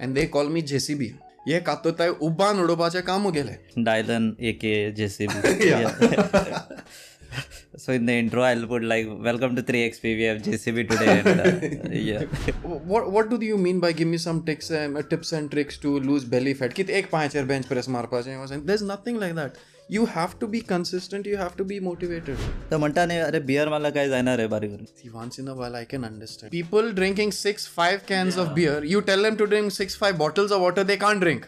And they call me JCB ये कातोताय उबान उड़ोपे काम हो गेले Dylan A K JCB so in the intro I would like welcome to 3 X PVF JCB today yeah what do you mean by give me some tips and tricks to lose belly fat कित एक पांचर bench press मारपाचे there is nothing like that you have to be consistent you have to be motivated तर म्हणता नाही अरे beer मला काय जाणार आहे बारीवर? सी once in a while I can understand people drinking six five cans of beer you tell them to drink six five bottles of water they can drink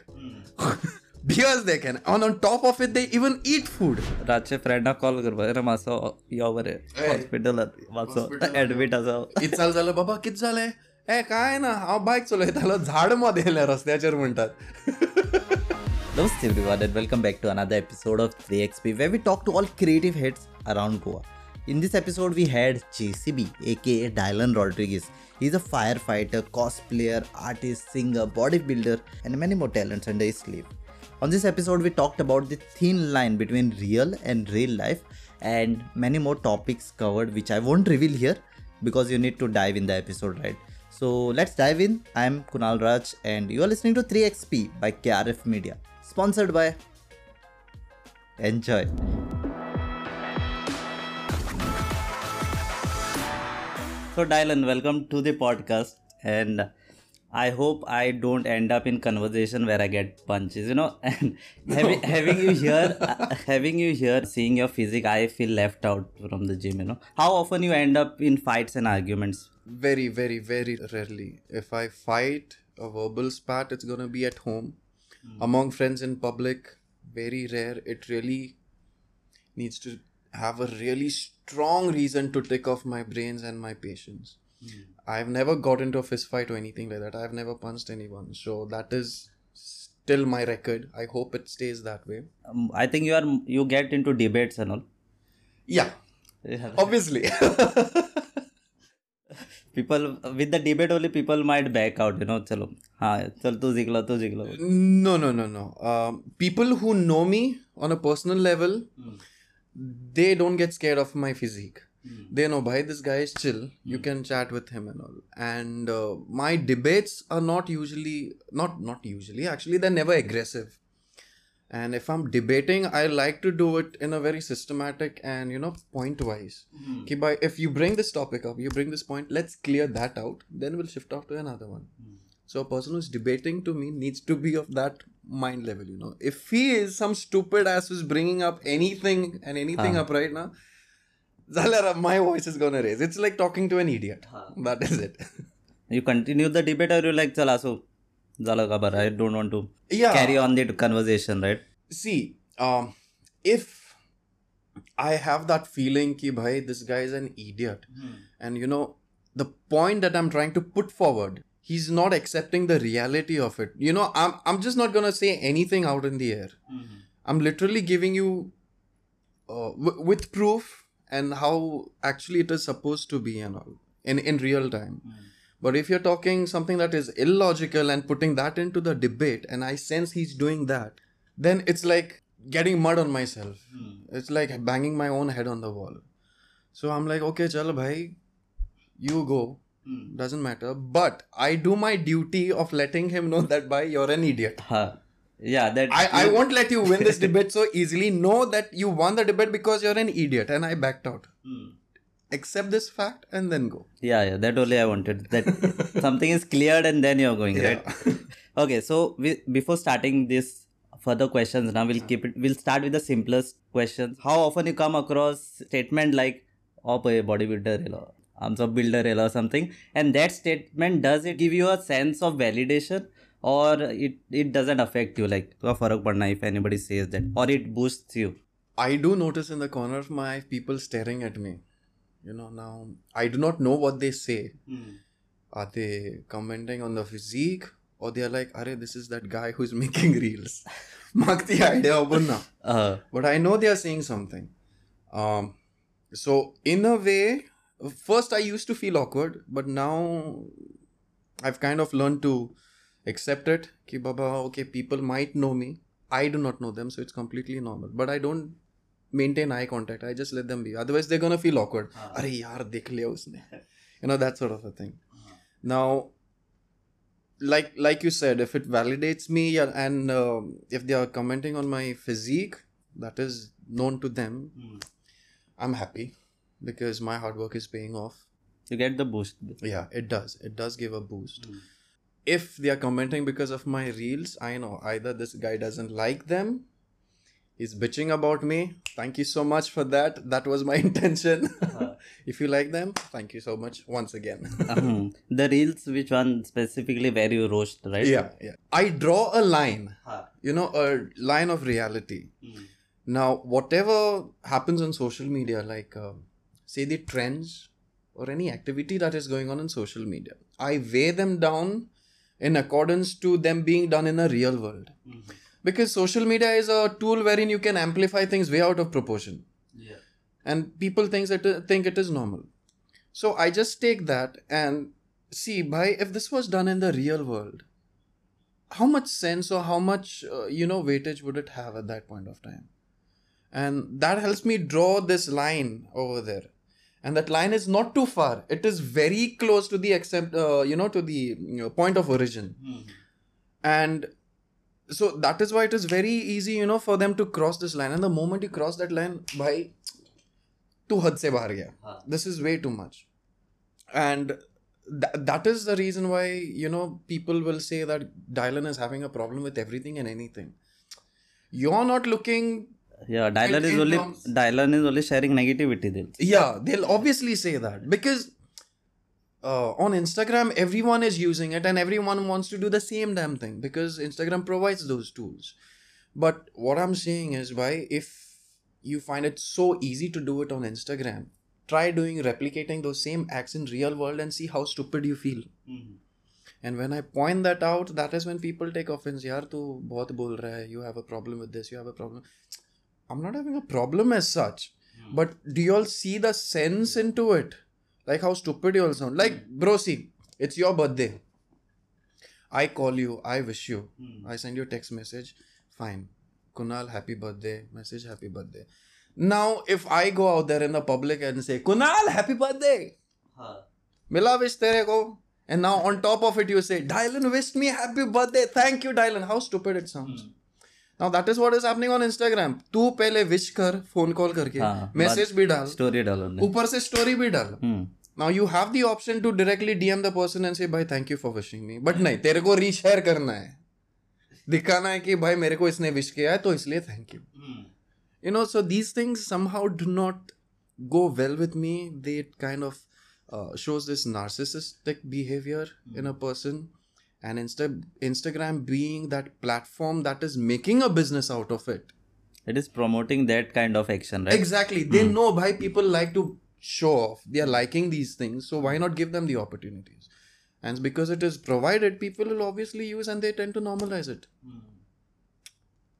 beers they can on on top of it they even eat food रातचे फ्रेंडाक call करपा अरे मातसो यो बरे हॉस्पिटलात admit admit किती इचाल जालो बाबा किती जालें ए काय ना हांव बायक चलयतालो झाडमध्ये रस्त्याच्या रस्त्याचेर म्हणटात Namaste everyone and welcome back to another episode of 3XP where we talk to all creative heads around Goa. In this episode we had JCB aka Dylan Rodriguez. He's a firefighter, cosplayer, artist, singer, bodybuilder and many more talents under his sleeve. On this episode we talked about the thin line between real and real life and many more topics covered which I won't reveal here because you need to dive in the episode right. So let's dive in. I'm Kunal Raj and you are listening to 3XP by KRF Media, sponsored by Enjoy. So Dylan, welcome to the podcast and I hope I don't end up in conversation where I get punches, you know. And having, having you here, uh, having you here, seeing your physique, I feel left out from the gym, you know. How often you end up in fights and arguments? Very, very, very rarely. If I fight a verbal spat, it's gonna be at home. Among friends in public, very rare. It really needs to have a really strong reason to tick off my brains and my patience. I've never got into a fist fight or anything like that. I've never punched anyone. So that is still my record. I hope it stays that way. Um, I think you are you get into debates and all. Yeah, Yeah. obviously. people with the debate only people might back out you know chalo. Ha chal tu jikla tu jikla no no no no. Uh, people who know me on a personal level hmm. they don't get scared of my physique. Hmm. They know bhai this guy is chill. You hmm. can chat with him and all. And uh, my debates are not usually not not usually actually they're never aggressive. And if I'm debating, I like to do it in a very systematic and you know point wise. Okay, hmm. bhai, if you bring this topic up, you bring this point. Let's clear that out. Then we'll shift off to another one. Hmm. So a person who's debating to me needs to be of that mind level, you know. If he is some stupid ass who's bringing up anything and anything ah. up right now, Zalara, my voice is gonna raise. It's like talking to an idiot. Ah. That is it. you continue the debate or you like चला so Zalagabar, I don't want to carry on the conversation, right? See, um, if I have that feeling ki bhai, this guy is an idiot, hmm. and you know, the point that I'm trying to put forward, he's not accepting the reality of it. You know, I'm I'm just not gonna say anything out in the air. Hmm. I'm literally giving you uh, with proof and how actually it is supposed to be and all in in real time. Hmm. But if you're talking something that is illogical and putting that into the debate, and I sense he's doing that, then it's like getting mud on myself. Hmm. It's like banging my own head on the wall. So I'm like, okay, chal bhai, you go. Hmm. Doesn't matter. But I do my duty of letting him know that bhai, you're an idiot. हाँ yeah that I, I won't let you win this debate so easily. Know that you won the debate because you're an idiot and I backed out. Hmm accept this fact and then go. Yeah yeah that only i wanted. That something is cleared and then you're going yeah. right okay so we, before starting this further questions now we'll keep it we'll start with the simplest questions. How often you come across statement like oh a bodybuilder I'm a builder or something and that statement does it give you a sense of validation or it it doesn't affect you? Like oh, farak padna if anybody says that or it boosts you? I do notice in the corner of my people staring at me. You know, now I do not know what they say. Are they commenting on the physique or they're like, Are this is that guy who's making reels? The idea open now. uh, but I know they are saying something. Um, so in a way, first I used to feel awkward, but now I've kind of learned to accept it. Ki baba, okay, people might know me. I do not know them, so it's completely normal. But I don't maintain eye contact. I just let them be. Otherwise, they're gonna feel awkward. Uh-huh. Arey, yaar, dekh liya usne. You know that sort of a thing. Uh-huh. Now, like like you said, if it validates me and uh, if they are commenting on my physique, that is known to them. Mm. I'm happy because my hard work is paying off. You get the boost. Yeah, it does. It does give a boost. Mm. If they are commenting because of my reels, I know either this guy doesn't like them he's bitching about me. Thank you so much for that. That was my intention. if you like them, thank you so much once again. Mhm. The reels, which one specifically where you roast, right? yeah, yeah. I draw a line, you know, a line of reality. Now, whatever happens on social media, like uh, say the trends or any activity that is going on in social media, I weigh them down in accordance to them being done in a real world. Because social media is a tool wherein you can amplify things way out of proportion, Yeah. and people think that think it is normal. So I just take that and see, by if this was done in the real world, how much sense or how much uh, you know weightage would it have at that point of time? And that helps me draw this line over there. And that line is not too far. It is very close to the accept uh, you know to the you know, point of origin. And so that is why it is very easy you know for them to cross this line. And the moment you cross that line by tu had se bahar gaya. This is way too much. And th- that is the reason why you know people will say that Dylan is having a problem with everything and anything. You're not looking yeah Dylan is only terms, Dylan is only sharing negativity then. Yeah they'll obviously say that. Because uh, on Instagram, everyone is using it and everyone wants to do the same damn thing because Instagram provides those tools. But what I'm saying is, why if you find it so easy to do it on Instagram, try doing replicating those same acts in real world and see how stupid you feel. Mm-hmm. And when I point that out, that is when people take offense. Yaar, tu bahut bol raha hai. You have a problem with this. You have a problem. I'm not having a problem as such. Hmm. But do you all see the sense into it? Like how stupid you all sound. Like bro, see, it's your birthday. I call you. I wish you. mm. I send you a text message. Fine. Kunal, happy birthday. Message, happy birthday. Now, if I go out there in the public and say, Kunal, happy birthday. Mila wish tere ko. And now on top of it, you say, Dylan wished me happy birthday. Thank you, Dylan. How stupid it sounds. Now that is what is happening on Instagram. तू पहले wish कर phone call करके हाँ, message भी डाल Story डालो. ऊपर से story भी डाल Hmm. Now you have the option to directly DM the person and say भाई thank you for wishing me. But नहीं तेरे को reshare करना है दिखाना है कि भाई मेरे को इसने wish किया है तो इसलिए thank you. You know, so these things somehow do not go well with me. They kind of uh, shows this narcissistic behavior in a person, and instead Instagram being that platform that is making a business out of it. It is promoting that kind of action, right? Exactly, they know why people like to show off. They are liking these things, so why not give them the opportunities? And because it is provided, people will obviously use and they tend to normalize it. Hmm.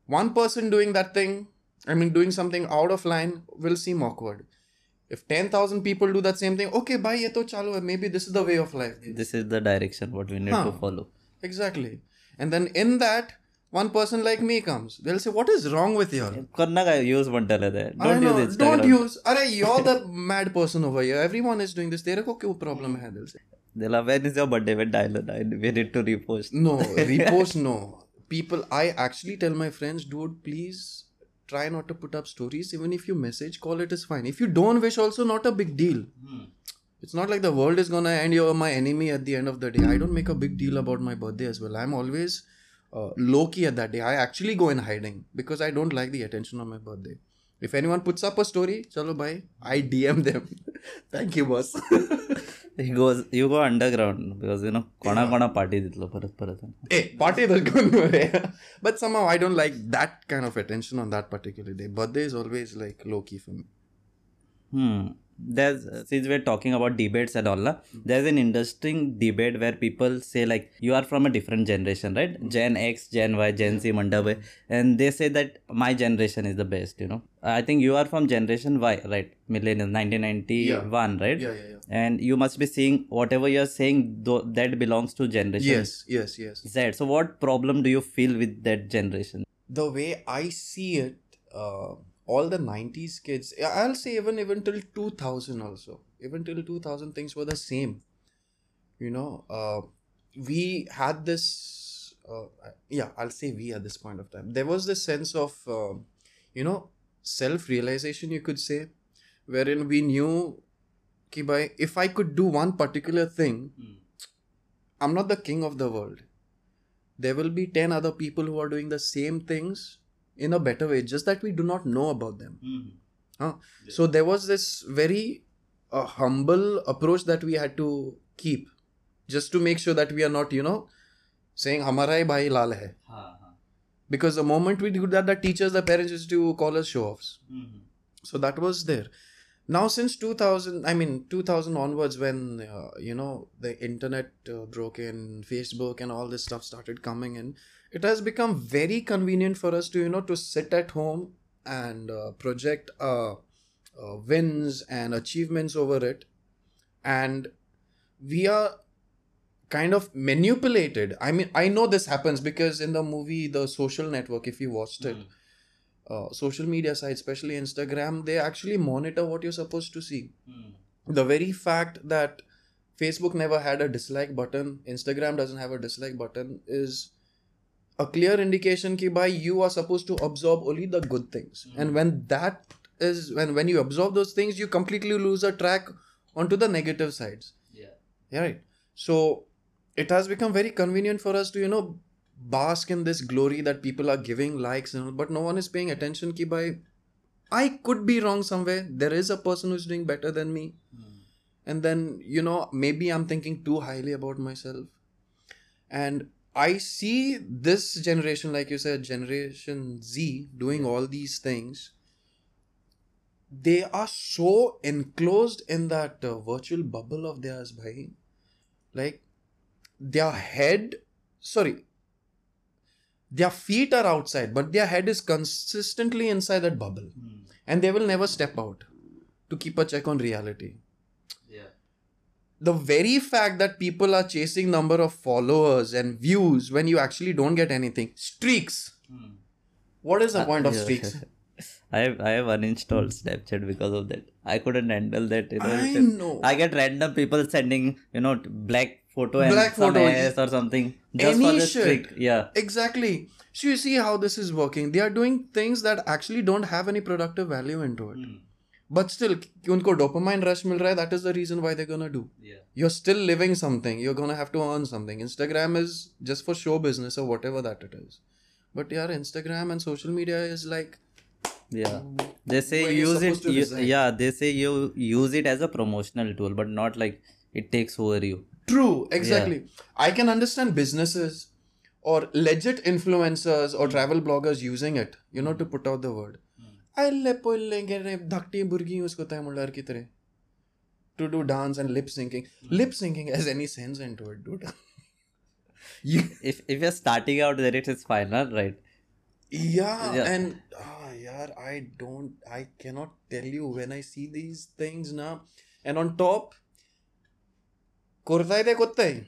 One person doing that thing, I mean, doing something out of line will seem awkward. If 10,000 people do that same thing, okay, bhai, ye to chalu hai. Maybe this is the way of life. This is the direction what we need to follow. Exactly. And then in that, one person like me comes. They'll say, "What is wrong with you?" Use. Don't use Don't use. Are you're the mad person over here. Everyone is doing this. There ko kya problem hai? They'll say. They'll have, when is your birthday? When We need to repost. No, repost no. People, I actually tell my friends, dude, please try not to put up stories. Even if you message, call it is fine. If you don't wish, also not a big deal. Hmm. It's not like the world is gonna end. You're my enemy at the end of the day. I don't make a big deal about my birthday as well. I'm always uh, low key at that day. I actually go in hiding because I don't like the attention on my birthday. If anyone puts up a story, chalo bhai, I DM them. Thank you, boss. he goes, you go underground because you know, kona kona party ditlo parat parat. Hey, eh, party But somehow I don't like that kind of attention on that particular day. Birthday is always like low key for me. Hmm. There's since we're talking about debates and all, na, hmm. there's an interesting debate where people say like you are from a different generation, right? Hmm. Gen X, Gen Y, Gen Z, Mandabay, hmm. and they say that my generation is the best. You know, I think you are from Generation Y, right? Millennial, 1991, right? Yeah, yeah, yeah. And you must be seeing whatever you're saying though, that belongs to generation Yes, yes, yes. Z. So what problem do you feel with that generation? The way I see it, uh, all the 90s kids, I'll say even even till 2000 also, even till 2000 things were the same. You know, uh, we had this uh, yeah i'll say we at this point of time. There was this sense of uh, you know self realization you could say wherein we knew ki bhai, if i could do one particular thing i'm not the king of the world. There will be 10 other people who are doing the same things in a better way just that we do not know about them mm-hmm. huh? yes. so there was this very uh, humble approach that we had to keep just to make sure that we are not you know saying hamara hai bhai lal hai because the moment we do that the teachers the parents used to call us show-offs mm-hmm. so that was there now since 2000 i mean 2000 onwards when uh, you know the internet uh, broke in facebook and all this stuff started coming in it has become very convenient for us to you know to sit at home and uh, project uh, uh, wins and achievements over it. And we are kind of manipulated. I mean i know this happens because in the movie the social network if you watched it uh, social media sites especially instagram they actually monitor what you're supposed to see. The very fact that facebook never had a dislike button instagram doesn't have a dislike button is a clear indication ki by you are supposed to absorb only the good things. Hmm. And when that is when when you absorb those things you completely lose a track onto the negative sides. Yeah. yeah right. So it has become very convenient for us to you know bask in this glory that people are giving likes and all, but no one is paying attention ki by i could be wrong somewhere. There is a person who's doing better than me. Hmm. And then you know maybe i'm thinking too highly about myself. And i see this generation like you said generation z doing all these things. They are so enclosed in that uh, virtual bubble of theirs bhai. Like their head sorry their feet are outside but their head is consistently inside that bubble. And they will never step out to keep a check on reality. The very fact that people are chasing number of followers and views when you actually don't get anything streaks hmm. what is the point of Yeah. streaks I have I have uninstalled Snapchat because of that. I couldn't handle that. You know, I know. I get random people sending you know black photo and Black some photo. ass or something just Any for the shit. trick. Yeah. exactly so you see how this is working they are doing things that actually don't have any productive value into it hmm but still unko dopamine rush mil raha that is the reason why they're gonna do. Yeah. you're still living something. You're gonna have to earn something. Instagram is just for show business or whatever that it is. But yeah instagram and social media is like yeah. Um, they say use it you, yeah they say you use it as a promotional tool but not like it takes over you. True exactly. Yeah. i can understand businesses or legit influencers or travel bloggers using it you know to put out the word. आयल्ले पयल्ले गेले धाकटी भुरगीं use कोताय म्हणल्यार कितें रे to do dance and lip syncing lip syncing as any sense and to it do if if you're starting out with it, it's fine, not right? Yeah, yeah. and ah, yeah, I don't, I cannot tell you when I see these things now. And on top, करताय ते कोत्ताय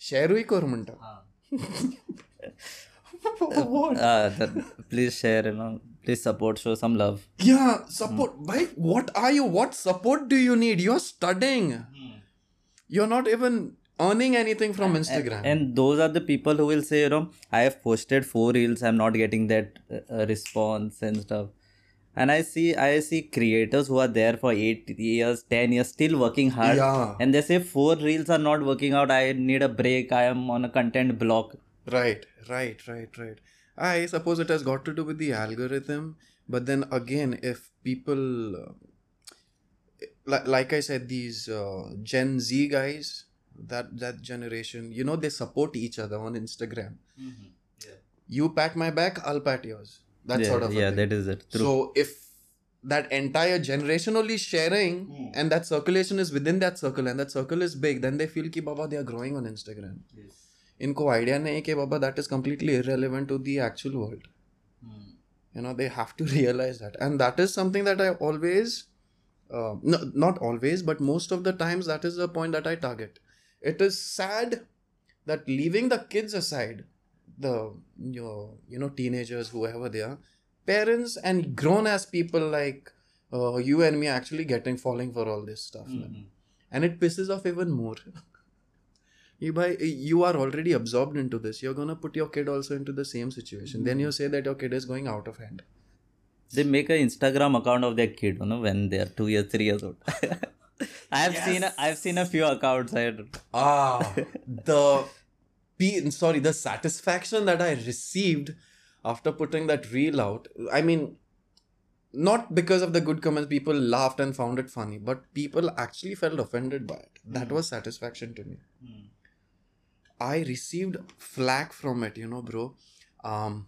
शेअरूय कर म्हणटा please share you know please support. Show some love. Yeah, support. Why? What are you? What support do you need? You're studying. You're not even earning anything from Instagram. And those are the people who will say, you know, I have posted four reels, I'm not getting that uh, response and stuff. And I see, I see creators who are there for eight years, ten years, still working hard. Yeah. And they say four reels are not working out. I need a break. I am on a content block. Right, right, right, right. I suppose it has got to do with the algorithm. But then again, if people, uh, like, like I said, these uh, Gen Z guys, that that generation, you know, they support each other on Instagram. Yeah. You pat my back, I'll pat yours. That yeah, sort of a yeah, thing. that is it. True. So if that entire generation only sharing Hmm. and that circulation is within that circle and that circle is big, then they feel ki baba they are growing on Instagram. इनको idea नहीं है कि बाबा that is completely irrelevant to the actual world. You know they have to realize that, and that is something that I always, uh, no, not always, but most of the times that is the point that I target. It is sad that leaving the kids aside, the your you know teenagers whoever they are, parents and grown ass people like uh, you and me actually getting falling for all this stuff, man. and it pisses off even more. You, bhai, you are already absorbed into this. You're gonna put your kid also into the same situation. Then you say that your kid is going out of hand. they make an Instagram account of their kid, you know, when they are two years, three years old. I have seen a, I've seen a few accounts. I Ah, the pe- sorry, the satisfaction that I received after putting that reel out. I mean, not because of the good comments, people laughed and found it funny, but people actually felt offended by it. That was satisfaction to me. I received flack from it, you know, bro. Um,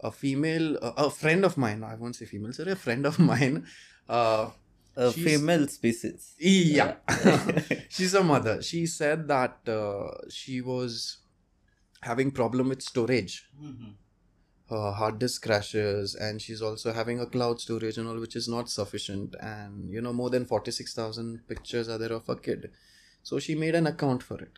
a female, uh, a friend of mine, I won't say female, sorry, a friend of mine. Uh, a She's- female species. yeah. She's a mother. She said that uh, she was having problem with storage. Her hard disk crashes, and she's also having a cloud storage and all, which is not sufficient. And you know, more than forty six thousand pictures are there of a kid. So she made an account for it.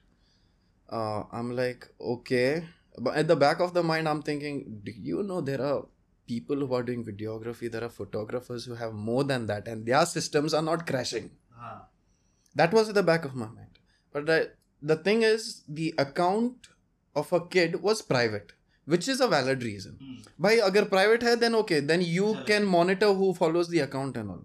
Uh, I'm like, okay, but at the back of the mind, I'm thinking, do you know there are people who are doing videography, there are photographers who have more than that, and their systems are not crashing. That was at the back of my mind. But the, the thing is, the account of a kid was private, which is a valid reason. By agar private hai, then okay, then you can monitor who follows the account and all.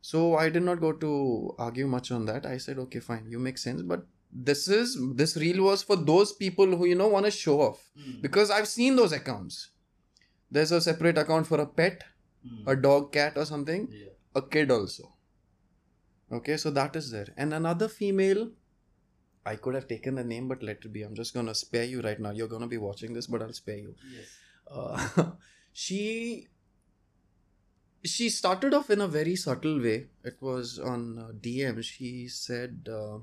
So I did not go to argue much on that. I said, okay, fine, you make sense. But this is this reel was for those people who you know want to show off because I've seen those accounts. There's a separate account for a pet, a dog, cat, or something, a kid also. Okay, so that is there. And another female, I could have taken the name, but let it be. I'm just gonna spare you right now. You're gonna be watching this, but I'll spare you. Uh, she she started off in a very subtle way. It was on uh, DM. She said, uh,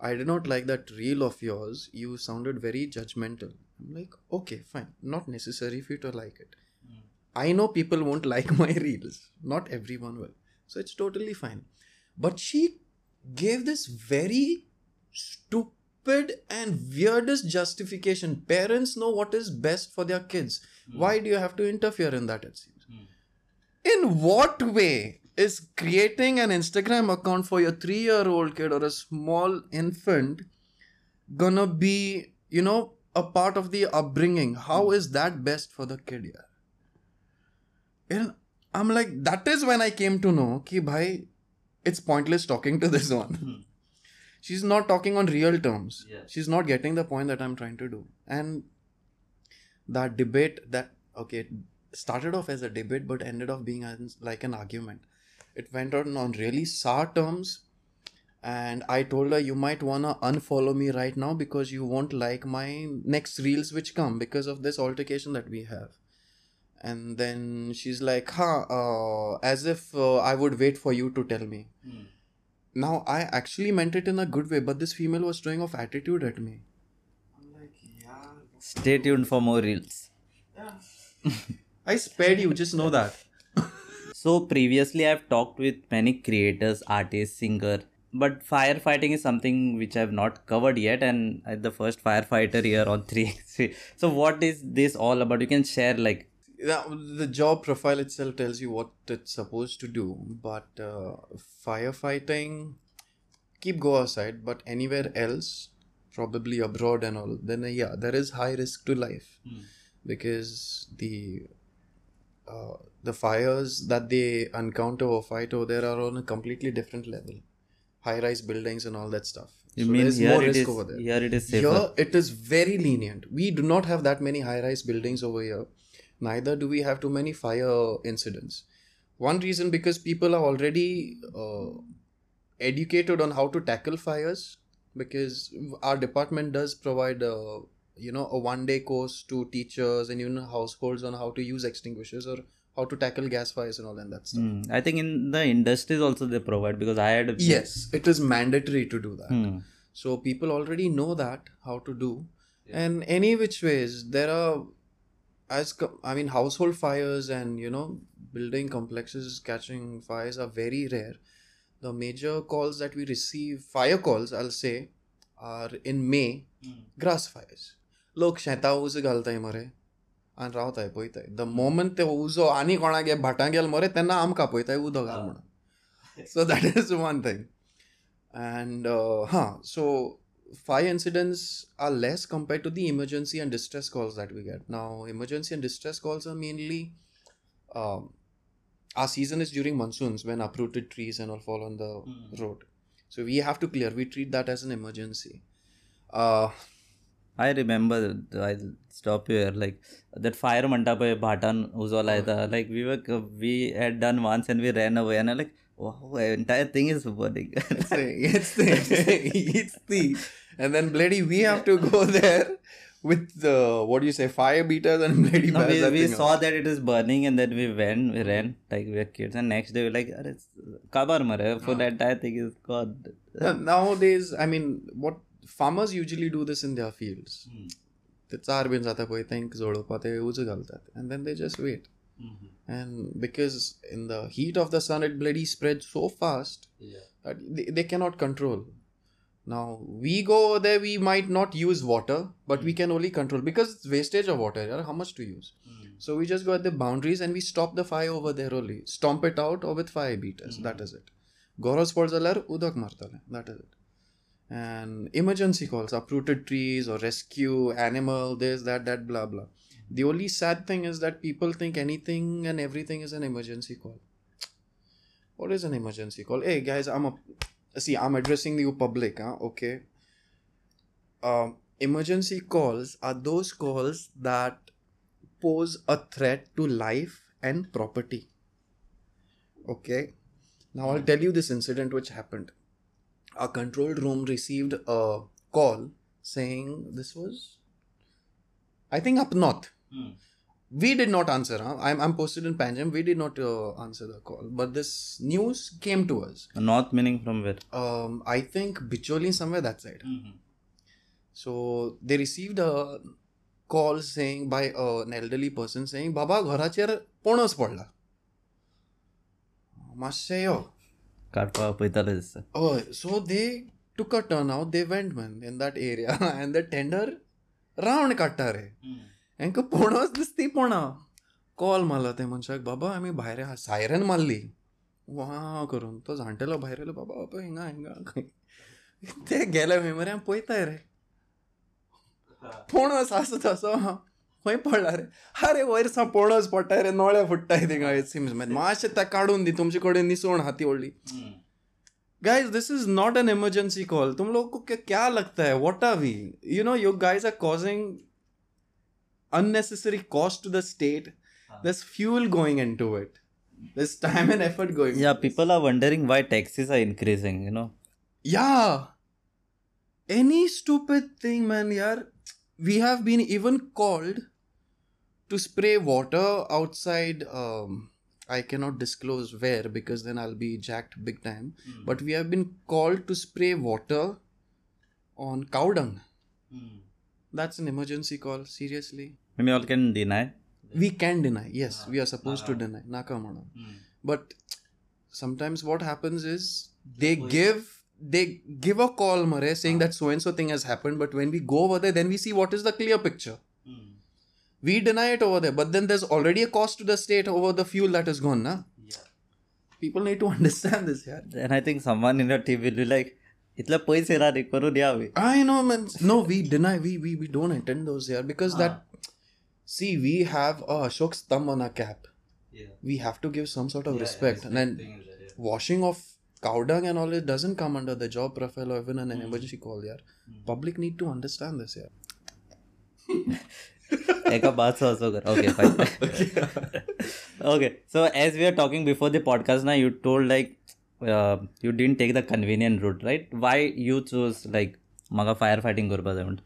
"I did not like that reel of yours. You sounded very judgmental." I'm like, "Okay, fine. Not necessary for you to like it. Hmm. I know people won't like my reels. Not everyone will. So it's totally fine." But she gave this very stupid and weirdest justification. Parents know what is best for their kids. Hmm. Why do you have to interfere in that? It seems. Hmm. In what way is creating an Instagram account for your three year old kid or a small infant gonna be, you know, a part of the upbringing? How hmm. is that best for the kid? Yeah. And I'm like, that is when I came to know ki bhai, it's pointless talking to this one. Hmm. She's not talking on real terms. Yeah. She's not getting the point that I'm trying to do. And that debate that okay started off as a debate but ended up being like an argument. It went on on really sour terms. And I told her, you might wanna unfollow me right now because you won't like my next reels which come because of this altercation that we have. And then she's like, huh, uh, as if uh, I would wait for you to tell me. Now, I actually meant it in a good way, but this female was throwing off attitude at me. I'm like, yeah. Stay tuned for more reels. I spared you, just know that. So previously I've talked with many creators, artists, singer, but firefighting is something which I've not covered yet and I'm the first firefighter here on 3XP. So what is this all about? You can share like the job profile itself tells you what it's supposed to do, but uh, firefighting, keep Goa aside, but anywhere else, probably abroad and all, then uh, yeah, there is high risk to life because the uh, the fires that they encounter or fight over there are on a completely different level, high rise buildings and all that stuff. you So mean there's here more it risk is over there. here it is safer. Here it is very lenient. We do not have that many high rise buildings over here. Neither do we have too many fire incidents. One reason because people are already uh, educated on how to tackle fires because our department does provide a, you know a one day course to teachers and even households on how to use extinguishers or how to tackle gas fires and all and that stuff. Hmm. I think in the industries also they provide because I had a Yes, it is mandatory to do that. Hmm. So people already know that how to do. And any which ways, there are, as I mean, household fires and you know, building complexes catching fires are very rare. The major calls that we receive, fire calls, I'll say, are in May, grass fires. लोक शेतां उज घालताय मरे आनी रावताय पळयताय the moment ते उजो आनी कोणागे भाटां गेल मरे तेन्ना आमकां पळयताय उदो घाल म्हणून so that is one thing and uh, huh so fire incidents are less compared to the emergency and distress calls that we get. Now, emergency and distress calls are mainly um, our season is during monsoons when uprooted trees and all fall on the road. So we have to clear. We treat that as an emergency. Uh, I remember I'll stop here like that fire mandapa Bhatan Uzwala oh. like we were we had done once and we ran away and I'm like wow entire thing is burning. It's the it's the it's the. And then bloody we have to go there with the what do you say fire beaters and bloody no, we, we saw that it is burning and then we went we ran like we were kids and next day we were like it's kabar mare for that ah. entire thing is god nowadays i mean what farmers usually do this in their fields ते चार बीन जाता पळय तांकां जोडोवपा ते उजो घालतात and then they just wait and because in the heat of the sun it bloody spreads so fast that they, they cannot control now we go there we might not use water but we can only control because it's wastage of water yeah? how much to use so we just go at the boundaries and we stop the fire over there only stomp it out or with fire beaters that is it गरज per जाल्यार उदक मारतलें that is it and emergency calls uprooted trees or rescue animal this that that blah blah. The only sad thing is that people think anything and everything is an emergency call. What is an emergency call? Hey guys i'm a see i'm addressing you public huh? okay. Um, emergency calls are those calls that pose a threat to life and property. Okay. Now i'll tell you this incident which happened our control room received a call saying this was, I think, up north. Hmm. We did not answer. Huh? I'm, I'm posted in Panjim. We did not uh, answer the call. But this news came to us. North meaning from where? Um, I think Bicholi, somewhere that side. Mm-hmm. So they received a call saying by uh, an elderly person saying, Baba, घराचेर पणस पडला मातशें यो काडपा पळयताले दिसता. Oh, so they took a turn out. They went man in that area, and the tender round काडटा रे. हांकां पणस दिसती पोणा. कॉल मारला ते मनशाक बाबा आमी भायर आहा सायरन मारली. वा करून. तो जाणटेलो भायर येयलो बाबा बाबा हिंगा हिंगा. खंय ते गेले खंय मरे हांव पळयताय रे पणस आसा तसो. खंय रे अरे वयर सा पणस पडटा रे नळे फुट्टाय थंय गाय सिम्स मागीर मातशें दी तुमचे कडेन निसोण हा ती guys this is not an emergency call तुम लोग को क्या लगता है? What are we you know you guys are causing unnecessary cost to the state this fuel going into it this time and effort going people are wondering why taxes are increasing you know yeah any stupid thing man यार we have been even called to spray water outside. Um, I cannot disclose where because then I'll be jacked big time. Mm. But we have been called to spray water on cow dung. Mm. That's an emergency call, seriously. We all can deny. We can deny, yes. Ah, we are supposed to ah. deny. Nakamana. Hmm. But sometimes what happens is they give they give a call Mare saying that so and so thing has happened, but when we go over there, then we see what is the clear picture. Mm. We deny it over there, but then there's already a cost to the state over the fuel that has gone, na? Yeah. People need to understand this, yeah. And I think someone in your team will be like, "Itla पैसे ना रे करू I know man no we deny we we we don't attend those here because that see we have a Ashok stambh on our cap yeah. we have to give some sort of yeah, respect and then washing off cow dung and all it doesn't come under the job profile or even an emergency call. Yeah, public need to understand this. Yeah. एका बात also कर okay fine okay so as we are talking before the podcast now you told like uh, you didn't take the convenient route right why you chose like maga firefighting करपा जाय म्हणून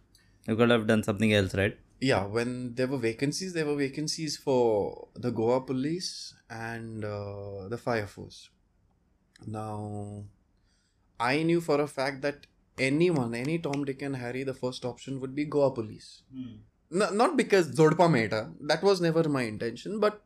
you could have done something else right Yeah, when there were vacancies, there were vacancies for the Goa police and uh, the fire force. Now, I knew for a fact that anyone, any Tom, Dick, and Harry, the first option would be Goa police. No, not because Zodpa Meta, that was never my intention, but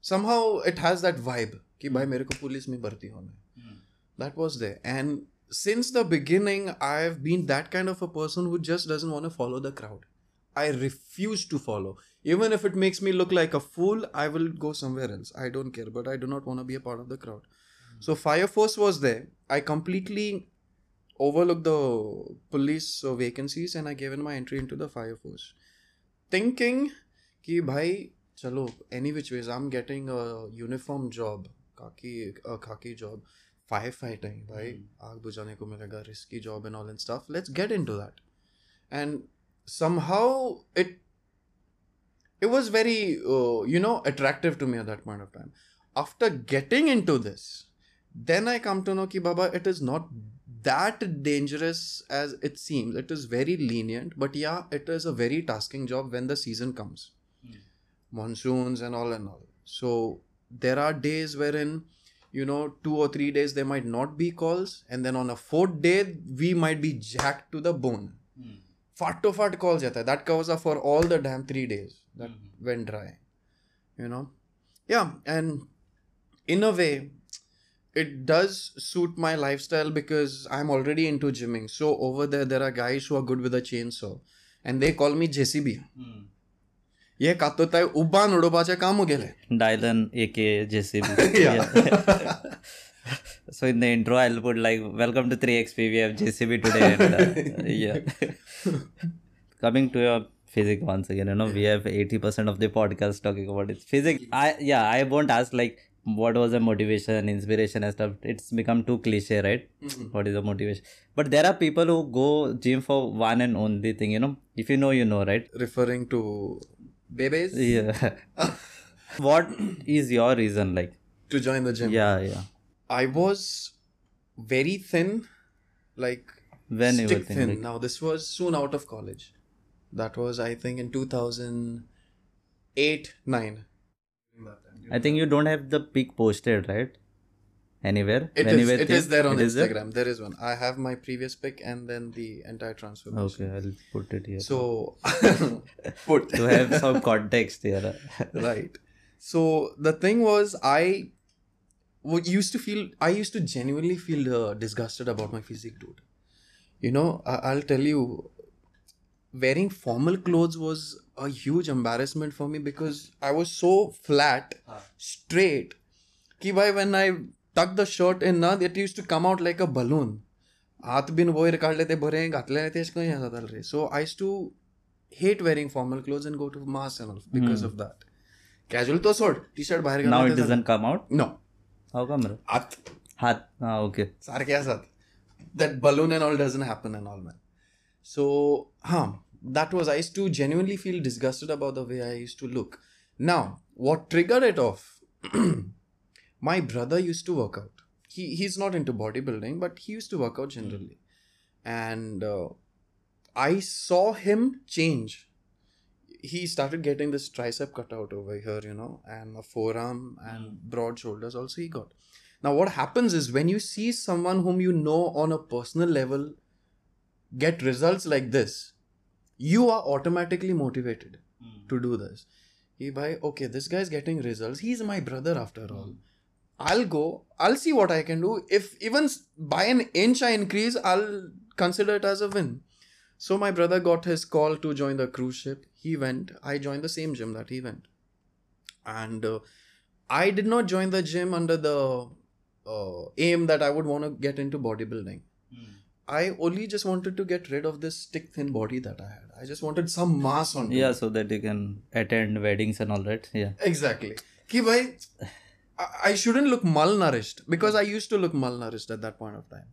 somehow it has that vibe कि भाई मेरे को police में भर्ती होना है that was there and since the beginning i've been that kind of a person who just doesn't want to follow the crowd i refuse to follow even if it makes me look like a fool i will go somewhere else i don't care but i do not want to be a part of the crowd so fire force was there i completely overlooked the police uh, vacancies and I gave in my entry into the fire force. Thinking कि भाई चलो any which ways I'm getting a uniform job khaki a khaki job firefighting भाई आग बुझाने को मिलेगा risky job and all and stuff let's get into that and somehow it it was very uh, you know attractive to me at that point of time after getting into this then i come to know ki baba it is not that dangerous as it seems. It is very lenient but yeah it is a very tasking job when the season comes. Hmm. Monsoons and all and all. So there are days wherein you know two or three days there might not be calls and then on a fourth day we might be jacked to the bone. Hmm. Fart to fart calls jata that covers up for all the damn three days that hmm. went dry you know? Yeah and in a way it does suit my lifestyle because i'm already into gymming so over there there are guys who are good with a chainsaw and they call me jcb हे कातोताय उबान उडोवपाचें काम गेलें Dylan, aka JCB. Yeah. so in the intro, I'll put like, "Welcome to 3XP. We have JCB today." And, uh, yeah. Coming to your physics once again, you know, we have 80% of the podcast talking about its physics. I yeah, I won't ask like what was the motivation, inspiration, and stuff. It's become too cliche, right? Mm-hmm. What is the motivation? But there are people who go gym for one and only thing, you know. If you know, you know, right? referring to babies Yeah. what is your reason like? to join the gym Yeah, yeah. i was very thin like When you were stick thin, thin like- now this was soon out of college that was i think in 2008 9 I think you don't have the pic posted, right? Anywhere? It is. were It thin? there on It is there? Instagram. There is one. I have my previous pic and then the entire transformation. Okay, I'll put it here. So put to have some context here. right. So the thing was, I would used to feel. I used to genuinely feel uh, disgusted about my physique, dude. You know, I- I'll tell you, wearing formal clothes was a huge embarrassment for me because I was so flat, straight. Ki bhai, when I tucked the shirt in, na, it used to come out like a balloon. हात बीन वयर काढले ते बरे घातले ते कशें हें जातालें रे so I too hate wearing formal clothes and go to mass and all because of that casual तो सोड टी शर्ट now घालून it doesn't come out. नो How come? bro? आत Hat. Ah, okay. सारखे असतात that balloon and all doesn't happen and all man so हाँ that was I used to genuinely feel disgusted about the way I used to look. Now, what triggered it off? my brother used to work out. He he's not into bodybuilding, but he used to work out generally, and uh, I saw him change. He started getting this tricep cutout over here, you know, and a forearm and mm. broad shoulders. Also, he got. Now, what happens is when you see someone whom you know on a personal level get results like this, you are automatically motivated to do this. He by okay this guy's getting results. He's my brother after all. I'll go. I'll see what i can do. If even by an inch i increase i'll consider it as a win. So my brother got his call to join the cruise ship. He went. I joined the same gym that he went. And uh, i did not join the gym under the uh, aim that i would want to get into bodybuilding I only just wanted to get rid of this stick thin body that I had. I just wanted some mass on me. Yeah, so that you can attend weddings and all that. Yeah. Exactly. Ki bhai, I, I shouldn't look malnourished because I used to look malnourished at that point of time.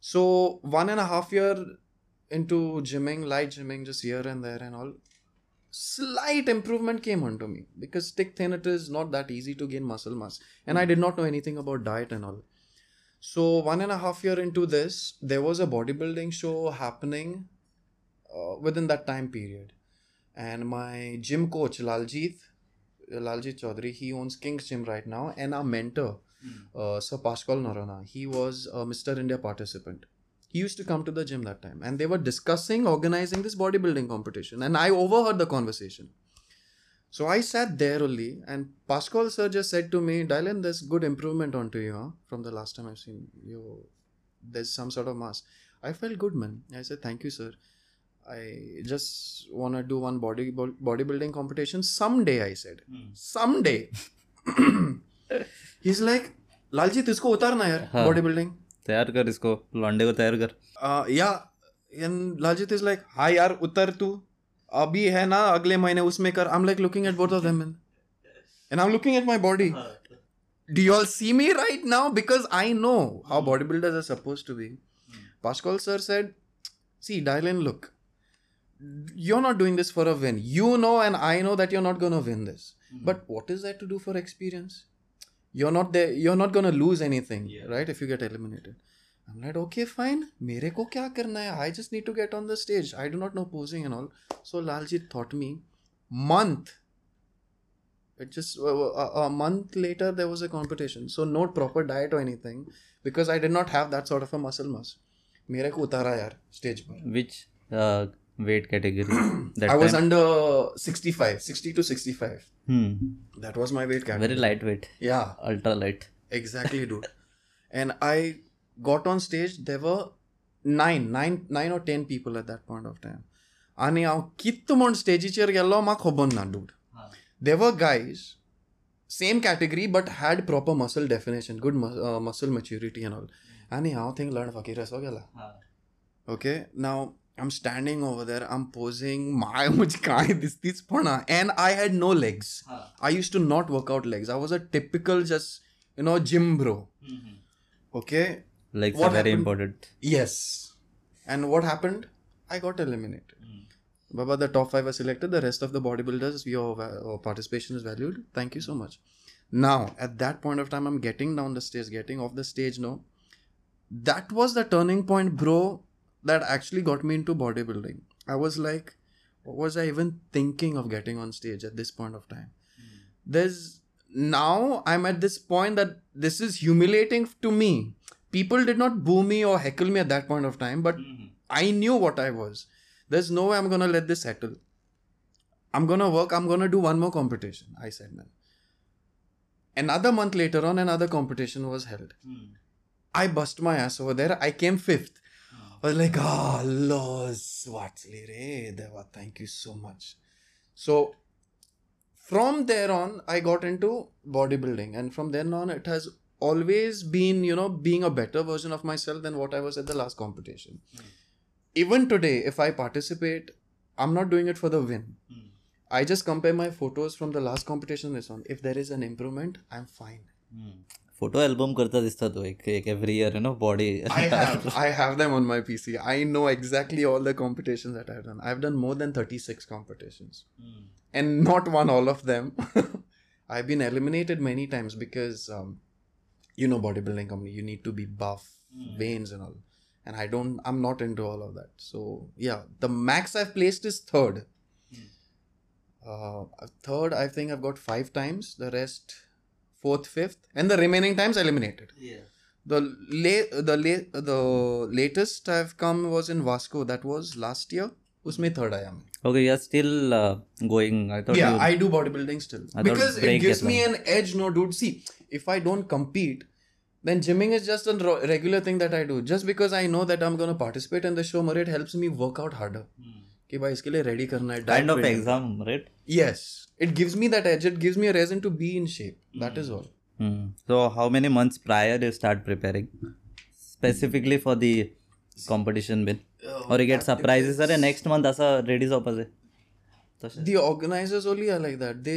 So one and a half year into gymming, light gymming, just here and there and all, slight improvement came onto me because stick thin it is not that easy to gain muscle mass, and I did not know anything about diet and all. So one and a half year into this, there was a bodybuilding show happening uh, within that time period, and my gym coach Laljit, Laljit Chaudhary, he owns King's Gym right now, and our mentor, uh, Sir Pascal Noronha, he was a Mr. India participant. He used to come to the gym that time, and they were discussing organizing this bodybuilding competition, and I overheard the conversation. So I sat there only, and Pascal sir just said to me, Dylan, there's good improvement onto you huh? from the last time I've seen you. There's some sort of mass. I felt good, man. I said, thank you, sir. I just want to do one body bodybuilding competition someday. I said, someday. He's like, Lalji तुझको उतारना यार हाँ. Body building तैयार कर इसको लॉन्डे को तैयार कर uh, yeah and Laljit is like हाँ यार उतर तू अभी है ना अगले महीने उसमें कर I'm like looking at both of them and, and I'm looking at my body do you all see me right now because I know how bodybuilders are supposed to be Pascal sir said see Dylan look you're not doing this for a win you know and I know that you're not gonna win this but what is that to do for experience you're not there you're not gonna lose anything right if you get eliminated I'm like, okay, fine. मेरे को क्या करना है? I just need to get on the stage. I do not know posing and all. So Laljit taught me. Month. It just a, a- a month later there was a competition. So no proper diet or anything because I did not have that sort of a muscle mass. मेरे को उतारा यार stage पर. which uh, weight category that I was time? under 65, 60 to 65. hmm. That was my weight category. very lightweight Yeah. ultra light Exactly, dude. and I got on stage. There were nine, nine, nine or ten people at that point of time. आणि हांव कित म्हूण स्टेजीचेर गेल्लो म्हाका खबर ना dude there guys same category but had proper muscle definition good muscle maturity and all आनी हांव थिंग लर्न फकीर असो गेला okay now I am standing over there I am posing my म्हजी कांय दिसतीच पडना and I had no legs I used to not work out legs. I was a typical just, you know, gym bro. Okay. legs What are very happened? important Yes. And what happened? I got eliminated. Baba, the top five were selected. The rest of the bodybuilders, your va- uh, participation is valued. Thank you so much. Now, at that point of time, I'm getting down the stairs, getting off the stage. No, that was the turning point, bro, that actually got me into bodybuilding. I was like, what was I even thinking of getting on stage at this point of time? There's now I'm at this point that this is humiliating to me. People did not boo me or heckle me at that point of time, but mm-hmm. I knew what I was. There's no way I'm gonna let this settle. I'm gonna work, I'm gonna do one more competition, I said, man. Another month later on, another competition was held. Hmm. I bust my ass over there. I came fifth. Oh. I was like, oh, Los Watsley Re Deva, thank you so much. So from there on, I got into bodybuilding, and from then on, it has always been, you know, being a better version of myself than what I was at the last competition. Even today, if I participate, I'm not doing it for the win. I just compare my photos from the last competition and this one. If there is an improvement, I'm fine. Photo album करता दिसता तो एक एक every year you know body I have I have them on my PC. I know exactly all the competitions that I've done. I've done more than 36 competitions. And not won all of them. I've been eliminated many times because um, you know bodybuilding company, you need to be buff, veins and all. And I don't I'm not into all of that. So yeah, the max I've placed is third. Uh, third, I think I've got five times. The rest, fourth, fifth, and the remaining times eliminated. The la- the la- the latest I've come was in Vasco. That was last year. उसमें third आया मैं. Okay you are still going I thought Yeah, I do bodybuilding still I thought because it break gives it me an edge. No, dude. See, if I don't compete, then gymming is just a ro- regular thing that I do. Just because I know that I'm gonna participate in the show, more it helps me work out harder. कि भाई इसके लिए ready करना है. diet kind of building. Exam right Yes, it gives me that edge. It gives me a reason to be in shape. That is all. so how many months prior you start preparing specifically for the competition bin or you get surprises अरे next month असं ready जावपाचें तशें the organizers only are like that they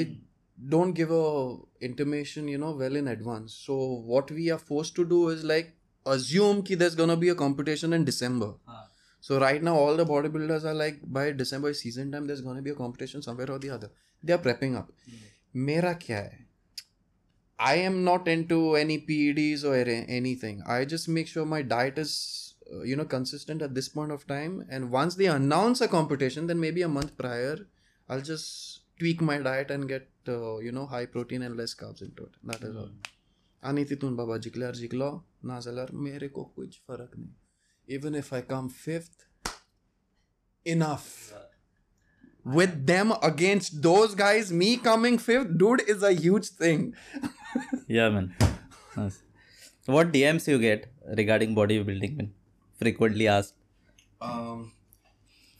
don't give a intimation you know well in advance. So what we are forced to do is like assume ki there's gonna be a competition in december. So right now all the bodybuilders are like by december season time there's gonna be a competition somewhere or the other. They are prepping up. Mera kya hai? I am not into any PEDs or anything. I just make sure my diet is, uh, you know, consistent at this point of time. And once they announce a competition, then maybe a month prior, I'll just tweak my diet and get, uh, you know, high protein and less carbs into it. That is all. आणि तिथून बाबा जिंकल्यार जिंकलो ना जाल्यार मेरे को कुछ फरक नाही even if I come fifth enough with them against those guys me coming fifth dude is a huge thing yeah man Nice. so what dms you get regarding bodybuilding man frequently asked um,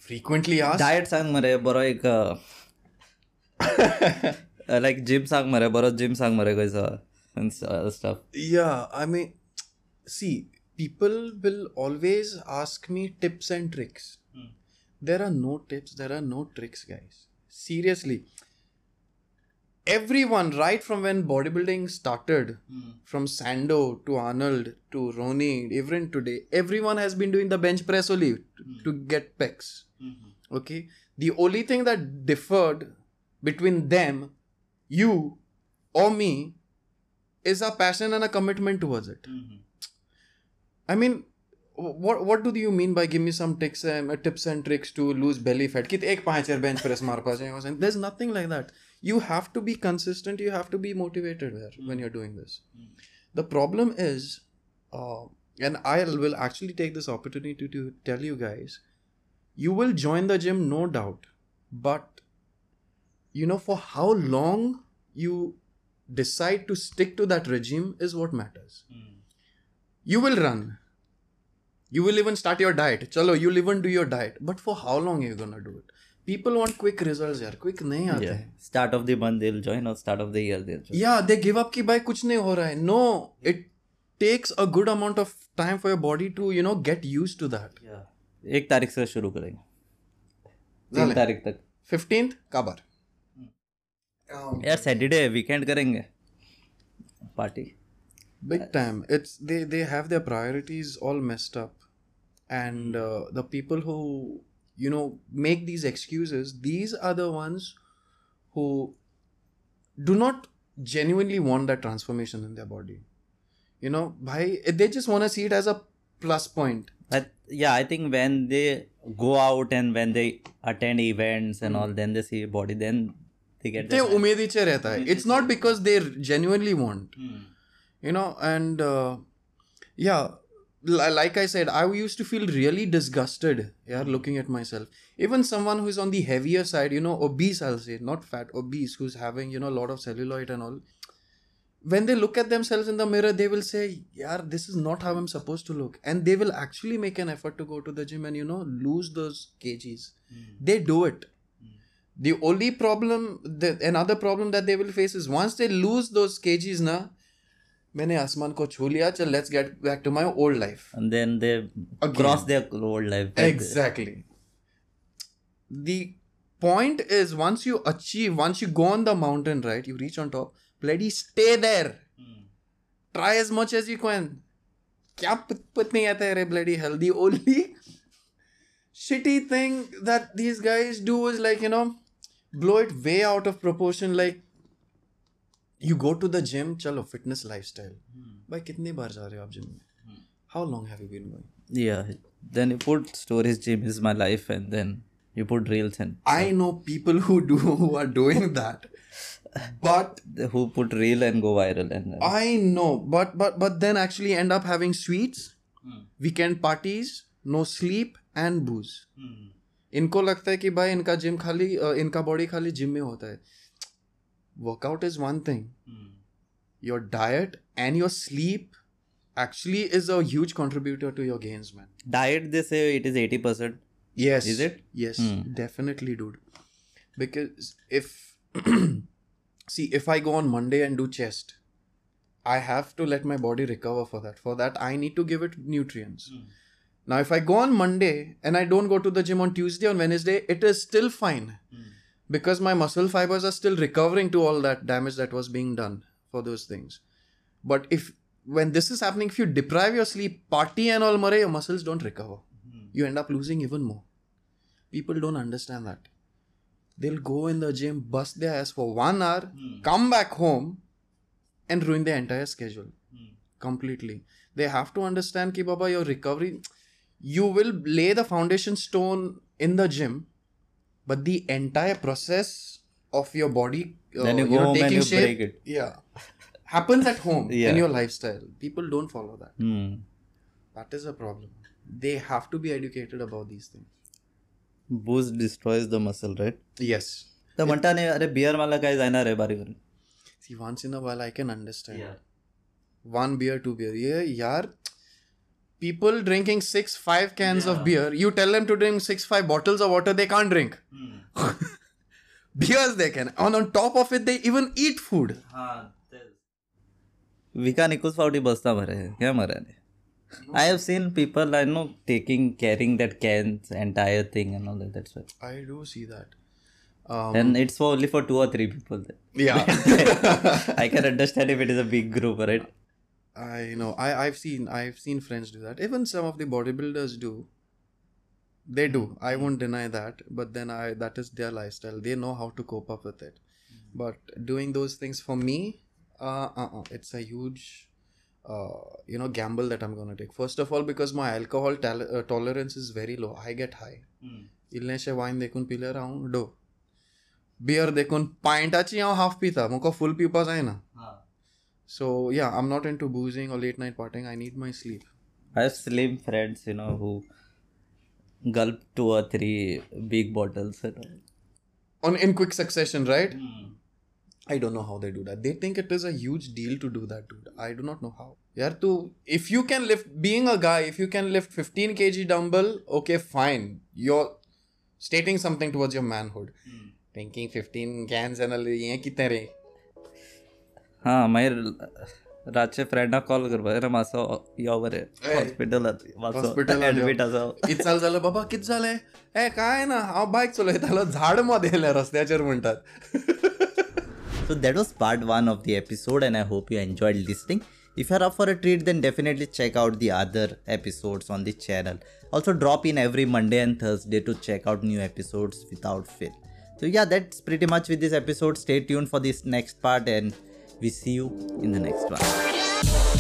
frequently asked diet सांग मरे बरो एक Uh, like gym सांग मरे बरो gym सांग मरे guys. and uh, stuff. Yeah, I mean, see, people will always ask me tips and tricks. Hmm. There are no tips. There are no tricks, guys. Seriously. Everyone, right from when bodybuilding started, hmm. from Sandow to Arnold to Ronnie, even today, everyone has been doing the bench press only hmm. to, get pecs. Okay. The only thing that differed between them, you, or me, is a passion and a commitment towards it. I mean, wh- what what do you mean by give me some tips and uh, tips and tricks to lose belly fat? Kit ek पांच यार bench press मार पा जाएगा There's nothing like that. You have to be consistent. You have to be motivated there when you're doing this. The problem is, uh, and I will actually take this opportunity to tell you guys, you will join the gym, no doubt, but you know for how long you decide to stick to that regime is what matters. You will run. You will even start your diet. Chalo, you'll even do your diet. But for how long are you gonna do it? People want quick results, yaar. Quick nahi aate Yeah. hain. Start of the month they'll join or start of the year they'll join. Yeah, they give up कि भाई कुछ नहीं हो रहा है. No, it takes a good amount of time for your body to you know get used to that. Yeah. एक तारीख से शुरू करेंगे तीन झाले. तारीख तक 15th काबर. यार सैटरडे वीकेंड करेंगे party big time it's they they have their priorities all messed up and uh, the people who you know make these excuses these are the ones who do not genuinely want that transformation in their body you know bhai, they just want to see it as a plus point But yeah, I think when they go out and when they attend events and all, then they see body, then they get they that. उम्मीद ही चे रहता है it's not because they genuinely want you know and uh, yeah li- like i said i used to feel really disgusted yeah looking at myself even someone who's on the heavier side you know obese i'll say not fat obese who's having you know a lot of celluloid and all when they look at themselves in the mirror they will say yeah this is not how i'm supposed to look and they will actually make an effort to go to the gym and you know lose those kgs they do it the only problem the, another problem that they will face is once they lose those kgs na मैंने आसमान को छू लिया चल let's get back to my old life And then they cross their old life. exactly the point is once you achieve once you go on the mountain right you reach on top bloody stay there try as much as you can क्या पत पत नहीं आता है रे bloody hell the only shitty thing that these guys do is like you know blow it way out of proportion like you go to the gym chalo fitness lifestyle. By bhai kitni ja rahe gym hmm. how long have you been going? Yeah then you put storage gym is my life and then you put reels and so. i know people who do who are doing that. But who put reel and go viral and uh, i know but but but then actually end up having sweets hmm. weekend parties no sleep and booze. इनको लगता है कि भाई इनका gym खाली इनका body खाली gym में होता है workout is one thing your diet and your sleep actually is a huge contributor to your gains man diet they say it is 80%. Yes. Is it? Yes, Hmm. definitely, dude. Because if see, if I go on Monday and do chest, I have to let my body recover for that. For that, I need to give it nutrients. Now, if I go on Monday and I don't go to the gym on Tuesday, on Wednesday, it is still fine hmm. because my muscle fibers are still recovering to all that damage that was being done for those things. But if when this is happening, if you deprive your sleep, party and all, Murray, your muscles don't recover. Hmm. You end up losing even more. People don't understand that. They'll go in the gym, bust their ass for one hour, hmm. come back home, and ruin their entire schedule completely. They have to understand ki baba your recovery, you will lay the foundation stone in the gym, but the entire process of your body uh, then you, go you know, home and you shape, break it. Yeah, happens at home yeah. in your lifestyle. People don't follow that. Hmm. That is a problem. They have to be educated about these things. Booze destroys the muscle, right? Yes. The Mantane, are beer wala guys, I know, bari See, once in a while I can understand. One beer, two beer. Yeah, yaar, People drinking six, five cans of beer. You tell them to drink six, five bottles of water, they can't drink. Beers they can. And on top of it, they even eat food. विका निकुस फावटी बसता मरे क्या मरे I have seen people I know taking carrying that cans entire thing and all that. That's why. I do see that. Um, And it's for only for two or three people. yeah. I can understand if it is a big group, right? I know. I I've seen I've seen friends do that. Even some of the bodybuilders do. They do. I won't deny that. But then I that is their lifestyle. They know how to cope up with it. But doing those things for me, uh, uh, uh it's a huge, uh, you know, gamble that I'm gonna take. First of all, because my alcohol tal- uh, tolerance is very low. I get high. इल्लेशें वायन देखून पिल्यार हांव dough beer देखून पायंटाची हांव half पिता म्हाका फूल पिवपा जायना So yeah, I'm not into boozing or late night partying. I need my sleep. I have slim friends, you know, who gulp two or three big bottles. And all. On in quick succession, right? I don't know how they do that. They think it is a huge deal to do that, dude. I do not know how. Yeah, to if you can lift, being a guy, if you can lift 15 kg dumbbell, okay, fine. You're stating something towards your manhood. Thinking 15 cans and all, ये कितने रे? हां मागीर रातचे फ्रेंडाक call करपा रे मातसो यो बरे हॉस्पिटलात Hospital एडमीट आसा कित चाल झालं बाबा कित झालंय ए काय ना हांव बायक चलयतालो झाडमध्ये येयलें रस्त्याचेर म्हणटात So that was part one of the episode, and I hope you enjoyed listening. If you're up for a treat, then definitely check out the other episodes on the channel. Also, drop in every Monday and Thursday to check out new episodes without fail. So, yeah, that's pretty much with this episode. Stay tuned for this next part, and We see you in the next one.